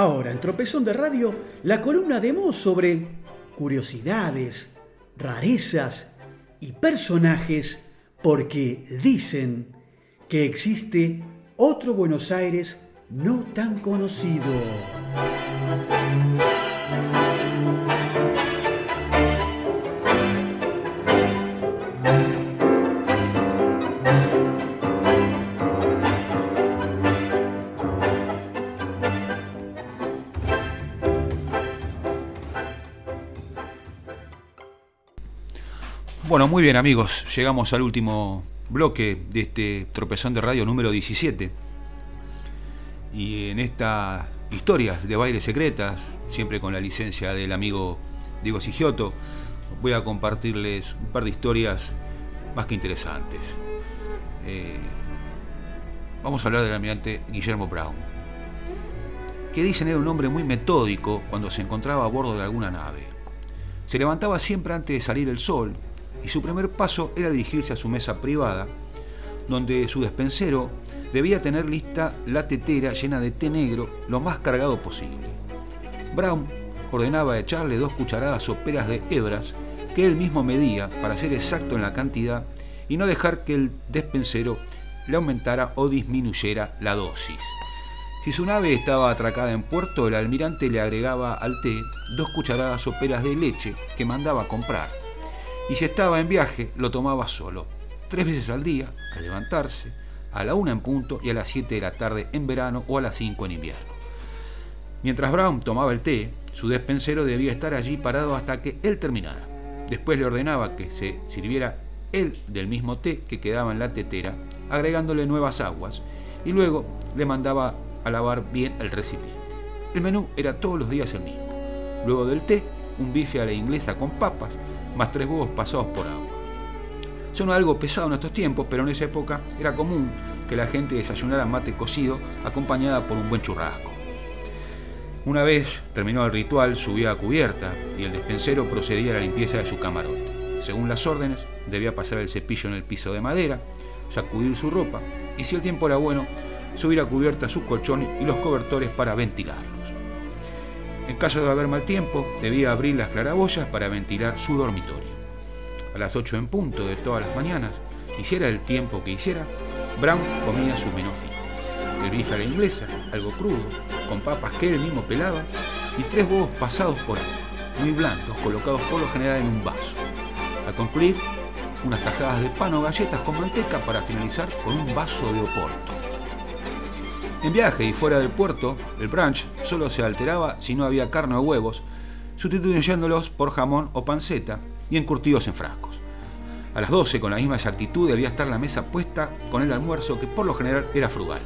Ahora, en Tropezón de Radio, la columna de Mo sobre curiosidades, rarezas y personajes porque dicen que existe otro Buenos Aires no tan conocido. Bueno, muy bien amigos, llegamos al último bloque de este tropezón de radio número 17. Y en esta historia de bailes secretas, siempre con la licencia del amigo Diego Sigioto, voy a compartirles un par de historias más que interesantes. Eh, vamos a hablar del almirante Guillermo Brown, que dicen era un hombre muy metódico cuando se encontraba a bordo de alguna nave. Se levantaba siempre antes de salir el sol y su primer paso era dirigirse a su mesa privada, donde su despensero debía tener lista la tetera llena de té negro lo más cargado posible. Brown ordenaba echarle dos cucharadas soperas de hebras que él mismo medía para ser exacto en la cantidad y no dejar que el despensero le aumentara o disminuyera la dosis. Si su nave estaba atracada en puerto, el almirante le agregaba al té dos cucharadas soperas de leche que mandaba comprar y si estaba en viaje lo tomaba solo, tres veces al día, al levantarse, a la una en punto y a las siete de la tarde en verano o a las cinco en invierno. Mientras Brown tomaba el té, su despensero debía estar allí parado hasta que él terminara. Después le ordenaba que se sirviera él del mismo té que quedaba en la tetera, agregándole nuevas aguas, y luego le mandaba a lavar bien el recipiente. El menú era todos los días el mismo. Luego del té, un bife a la inglesa con papas, más tres huevos pasados por agua. Son algo pesado en estos tiempos, pero en esa época era común que la gente desayunara mate cocido acompañada por un buen churrasco. Una vez terminado el ritual, subía a cubierta y el despensero procedía a la limpieza de su camarote. Según las órdenes, debía pasar el cepillo en el piso de madera, sacudir su ropa y, si el tiempo era bueno, subir a cubierta sus colchones y los cobertores para ventilarlos. En caso de haber mal tiempo, debía abrir las claraboyas para ventilar su dormitorio. A las 8 en punto de todas las mañanas, hiciera el tiempo que hiciera, Brown comía su menú fijo. El a la inglesa, algo crudo, con papas que él mismo pelaba, y tres huevos pasados por agua, muy blandos, colocados por lo general en un vaso. Al concluir, unas tajadas de pan o galletas con manteca para finalizar con un vaso de oporto. En viaje y fuera del puerto, el brunch solo se alteraba si no había carne o huevos, sustituyéndolos por jamón o panceta y encurtidos en frascos. A las 12, con la misma exactitud, debía estar la mesa puesta con el almuerzo, que por lo general era frugal.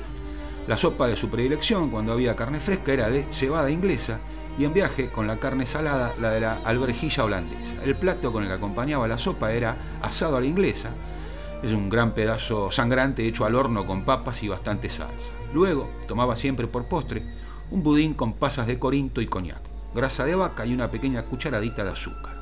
La sopa de su predilección, cuando había carne fresca, era de cebada inglesa, y en viaje, con la carne salada, la de la alberjilla holandesa. El plato con el que acompañaba la sopa era asado a la inglesa, es un gran pedazo sangrante hecho al horno con papas y bastante salsa. Luego tomaba siempre por postre un budín con pasas de corinto y coñac, grasa de vaca y una pequeña cucharadita de azúcar.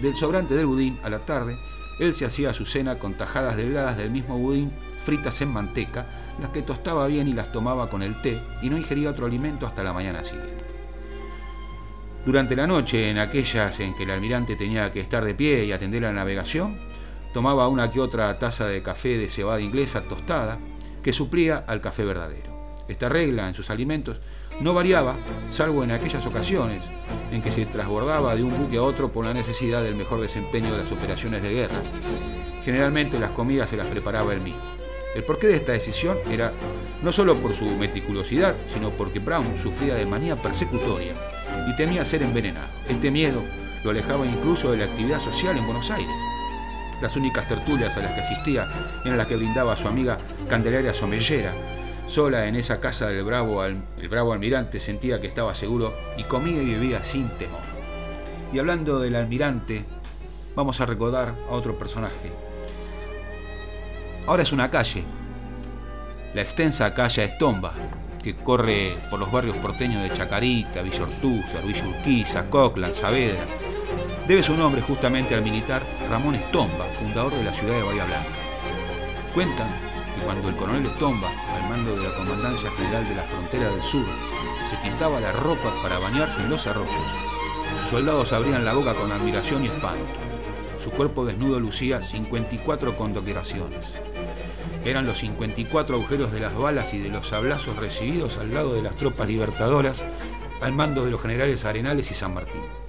Del sobrante del budín a la tarde, él se hacía su cena con tajadas delgadas del mismo budín fritas en manteca, las que tostaba bien y las tomaba con el té y no ingería otro alimento hasta la mañana siguiente. Durante la noche, en aquellas en que el almirante tenía que estar de pie y atender la navegación, tomaba una que otra taza de café de cebada inglesa tostada que suplía al café verdadero. Esta regla en sus alimentos no variaba, salvo en aquellas ocasiones en que se transbordaba de un buque a otro por la necesidad del mejor desempeño de las operaciones de guerra. Generalmente las comidas se las preparaba él mismo. El porqué de esta decisión era no solo por su meticulosidad, sino porque Brown sufría de manía persecutoria y temía ser envenenado. Este miedo lo alejaba incluso de la actividad social en Buenos Aires las únicas tertulias a las que asistía eran las que brindaba su amiga Candelaria Somellera. Sola en esa casa del bravo, el bravo almirante sentía que estaba seguro y comía y bebía sin temor. Y hablando del almirante, vamos a recordar a otro personaje. Ahora es una calle, la extensa calle Estomba, que corre por los barrios porteños de Chacarita, Villa Ortúzar, Villa Urquiza, Coclan, Saavedra, debe su nombre justamente al militar Ramón Estomba, fundador de la ciudad de Bahía Blanca. Cuentan que cuando el coronel Estomba, al mando de la Comandancia General de la Frontera del Sur, se pintaba la ropa para bañarse en los arroyos, sus soldados abrían la boca con admiración y espanto. Su cuerpo desnudo lucía 54 condecoraciones. Eran los 54 agujeros de las balas y de los sablazos recibidos al lado de las tropas libertadoras al mando de los generales Arenales y San Martín.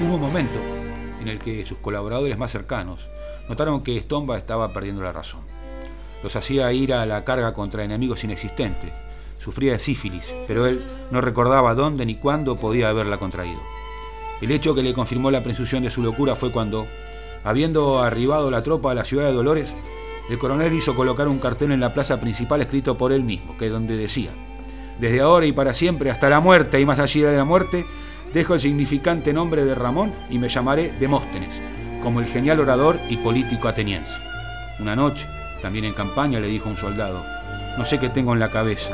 Hubo un momento en el que sus colaboradores más cercanos notaron que Estomba estaba perdiendo la razón. Los hacía ir a la carga contra enemigos inexistentes. Sufría de sífilis, pero él no recordaba dónde ni cuándo podía haberla contraído. El hecho que le confirmó la presunción de su locura fue cuando, habiendo arribado la tropa a la ciudad de Dolores, el coronel hizo colocar un cartel en la plaza principal escrito por él mismo, que donde decía, desde ahora y para siempre, hasta la muerte y más allá de la muerte, dejo el significante nombre de Ramón y me llamaré Demóstenes, como el genial orador y político ateniense. Una noche, también en campaña, le dijo un soldado, no sé qué tengo en la cabeza,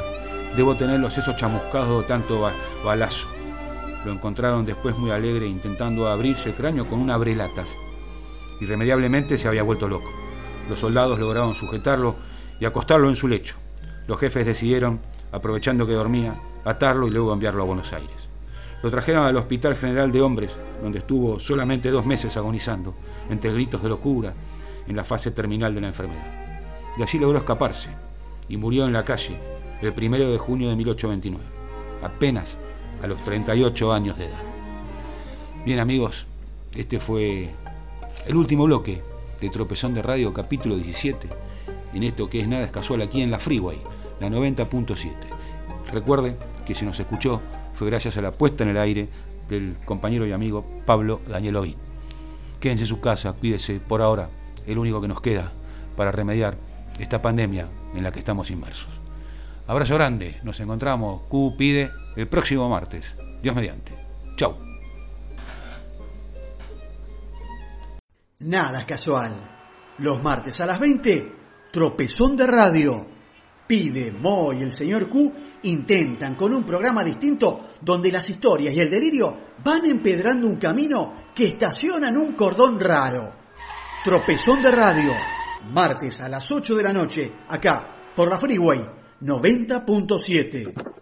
debo tener los sesos chamuscados de tanto balazo. Lo encontraron después muy alegre intentando abrirse el cráneo con una abrelatas. Irremediablemente se había vuelto loco. Los soldados lograron sujetarlo y acostarlo en su lecho. Los jefes decidieron, aprovechando que dormía, atarlo y luego enviarlo a Buenos Aires. Lo trajeron al Hospital General de Hombres, donde estuvo solamente dos meses agonizando, entre gritos de locura, en la fase terminal de la enfermedad. De allí logró escaparse y murió en la calle el primero de junio de 1829, apenas a los 38 años de edad. Bien amigos, este fue el último bloque de Tropezón de Radio, capítulo 17, en esto que es nada es casual aquí en la Freeway, la 90.7. Recuerde que si nos escuchó gracias a la puesta en el aire del compañero y amigo Pablo Daniel Ovín. Quédense en su casa, cuídese por ahora, el único que nos queda para remediar esta pandemia en la que estamos inmersos. Abrazo grande, nos encontramos, Q pide, el próximo martes. Dios mediante. Chau. Nada es casual. Los martes a las 20, tropezón de radio. Pide, Mo y el señor Q intentan con un programa distinto donde las historias y el delirio van empedrando un camino que estaciona en un cordón raro. Tropezón de radio. Martes a las 8 de la noche, acá, por la Freeway 90.7.